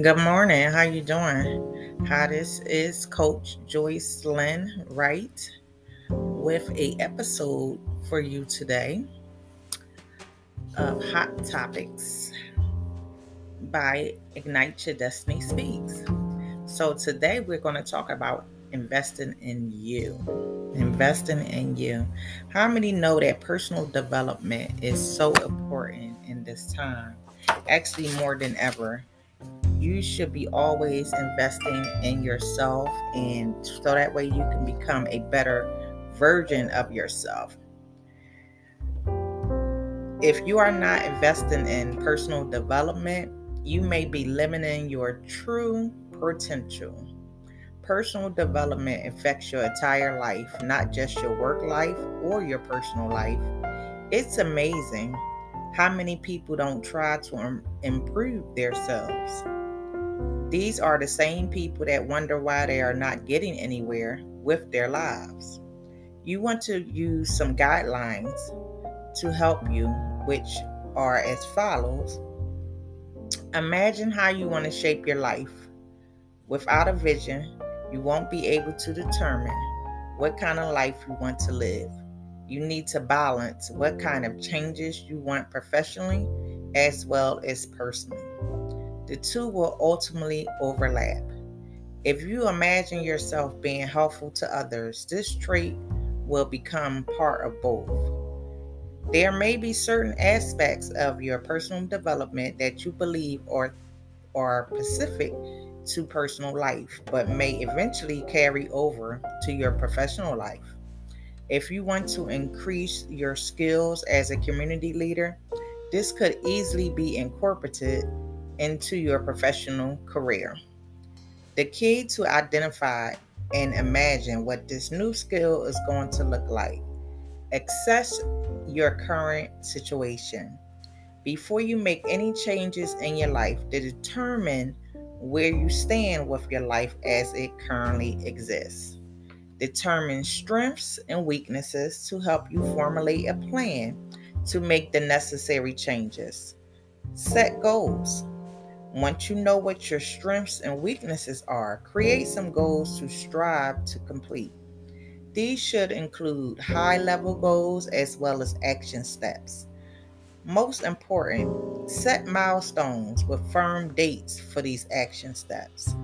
Good morning. How you doing? Hi, this is Coach Joyce Lynn Wright with a episode for you today of Hot Topics by Ignite Your Destiny Speaks. So today we're going to talk about investing in you. Investing in you. How many know that personal development is so important in this time? Actually, more than ever you should be always investing in yourself and so that way you can become a better version of yourself. If you are not investing in personal development, you may be limiting your true potential. Personal development affects your entire life, not just your work life or your personal life. It's amazing how many people don't try to improve themselves. These are the same people that wonder why they are not getting anywhere with their lives. You want to use some guidelines to help you, which are as follows Imagine how you want to shape your life. Without a vision, you won't be able to determine what kind of life you want to live. You need to balance what kind of changes you want professionally as well as personally the two will ultimately overlap. If you imagine yourself being helpful to others, this trait will become part of both. There may be certain aspects of your personal development that you believe are, are specific to personal life, but may eventually carry over to your professional life. If you want to increase your skills as a community leader, this could easily be incorporated into your professional career. The key to identify and imagine what this new skill is going to look like. Assess your current situation. Before you make any changes in your life to determine where you stand with your life as it currently exists. Determine strengths and weaknesses to help you formulate a plan to make the necessary changes. Set goals. Once you know what your strengths and weaknesses are, create some goals to strive to complete. These should include high level goals as well as action steps. Most important, set milestones with firm dates for these action steps.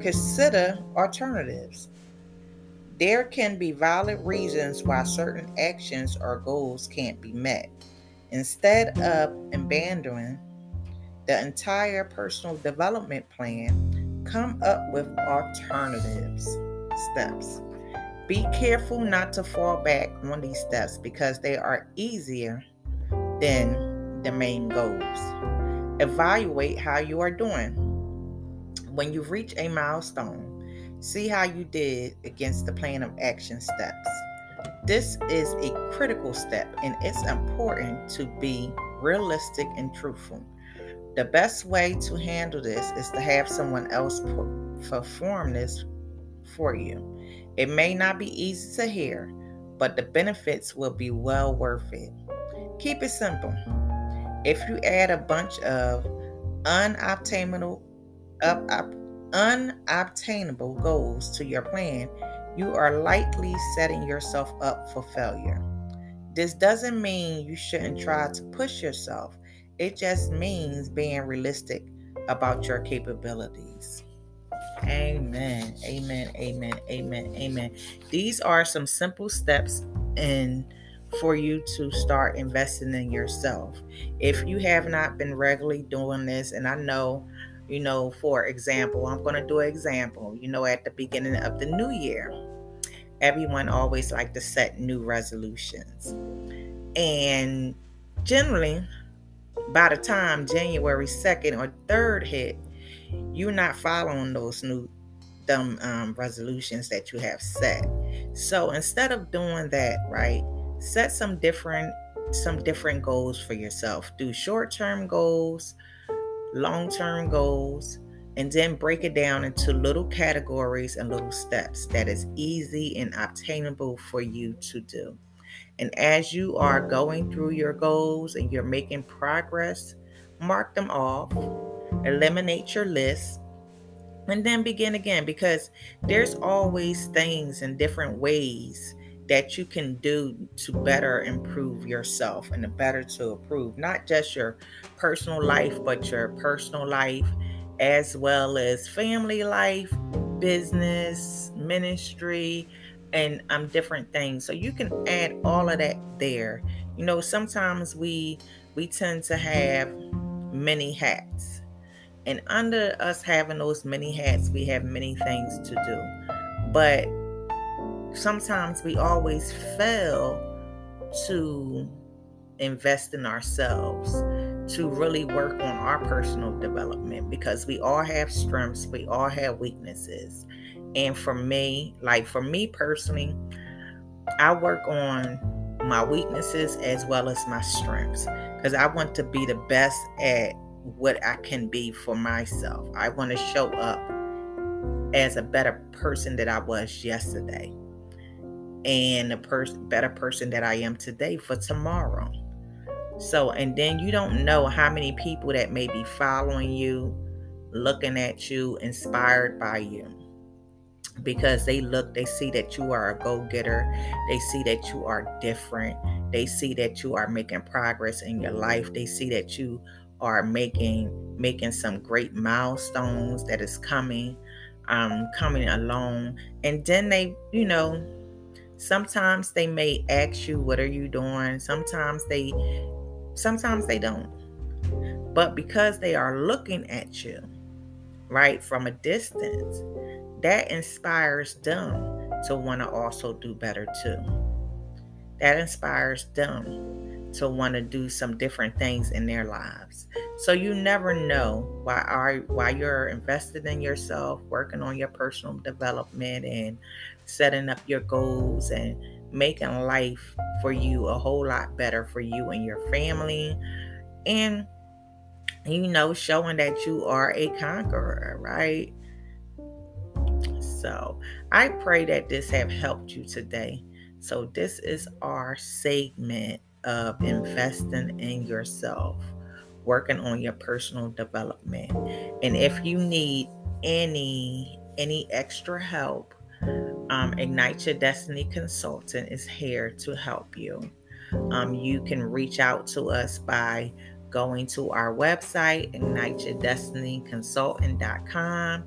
Consider alternatives. There can be valid reasons why certain actions or goals can't be met. Instead of abandoning the entire personal development plan, come up with alternatives steps. Be careful not to fall back on these steps because they are easier than the main goals. Evaluate how you are doing. When you reach a milestone, see how you did against the plan of action steps. This is a critical step and it's important to be realistic and truthful. The best way to handle this is to have someone else perform this for you. It may not be easy to hear, but the benefits will be well worth it. Keep it simple. If you add a bunch of unobtainable, up, up, unobtainable goals to your plan, you are likely setting yourself up for failure. This doesn't mean you shouldn't try to push yourself. It just means being realistic about your capabilities. Amen. Amen. Amen. Amen. Amen. These are some simple steps in for you to start investing in yourself. If you have not been regularly doing this, and I know, you know, for example, I'm going to do an example. You know, at the beginning of the new year, everyone always like to set new resolutions. And generally, by the time January 2nd or 3rd hit, you're not following those new dumb um, resolutions that you have set. So instead of doing that, right, set some different some different goals for yourself. Do short-term goals, long-term goals, and then break it down into little categories and little steps that is easy and obtainable for you to do. And as you are going through your goals and you're making progress, mark them off. eliminate your list, and then begin again because there's always things and different ways that you can do to better improve yourself and better to improve not just your personal life but your personal life as well as family life business ministry and um different things. So you can add all of that there. You know sometimes we we tend to have many hats. And under us having those many hats we have many things to do. But sometimes we always fail to invest in ourselves to really work on our personal development because we all have strengths, we all have weaknesses. And for me, like for me personally, I work on my weaknesses as well as my strengths because I want to be the best at what I can be for myself. I want to show up as a better person that I was yesterday and a person better person that I am today for tomorrow. So, and then you don't know how many people that may be following you, looking at you, inspired by you. Because they look, they see that you are a go getter, they see that you are different, they see that you are making progress in your life, they see that you are making making some great milestones that is coming um coming along. And then they you know sometimes they may ask you what are you doing? Sometimes they sometimes they don't. But because they are looking at you right from a distance that inspires them to want to also do better too. That inspires them to want to do some different things in their lives. So you never know why are why you're invested in yourself working on your personal development and setting up your goals and making life for you a whole lot better for you and your family. And you know showing that you are a conqueror right so i pray that this have helped you today so this is our segment of investing in yourself working on your personal development and if you need any any extra help um, Ignite Your Destiny Consultant is here to help you. Um, you can reach out to us by going to our website, igniteyourdestinyconsultant.com.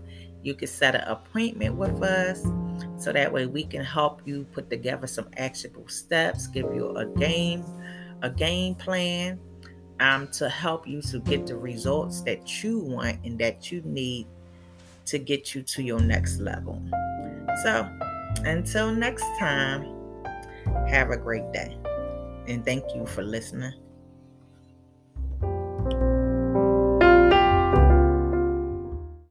You can set an appointment with us so that way we can help you put together some actionable steps, give you a game, a game plan um, to help you to get the results that you want and that you need to get you to your next level. So, until next time, have a great day. And thank you for listening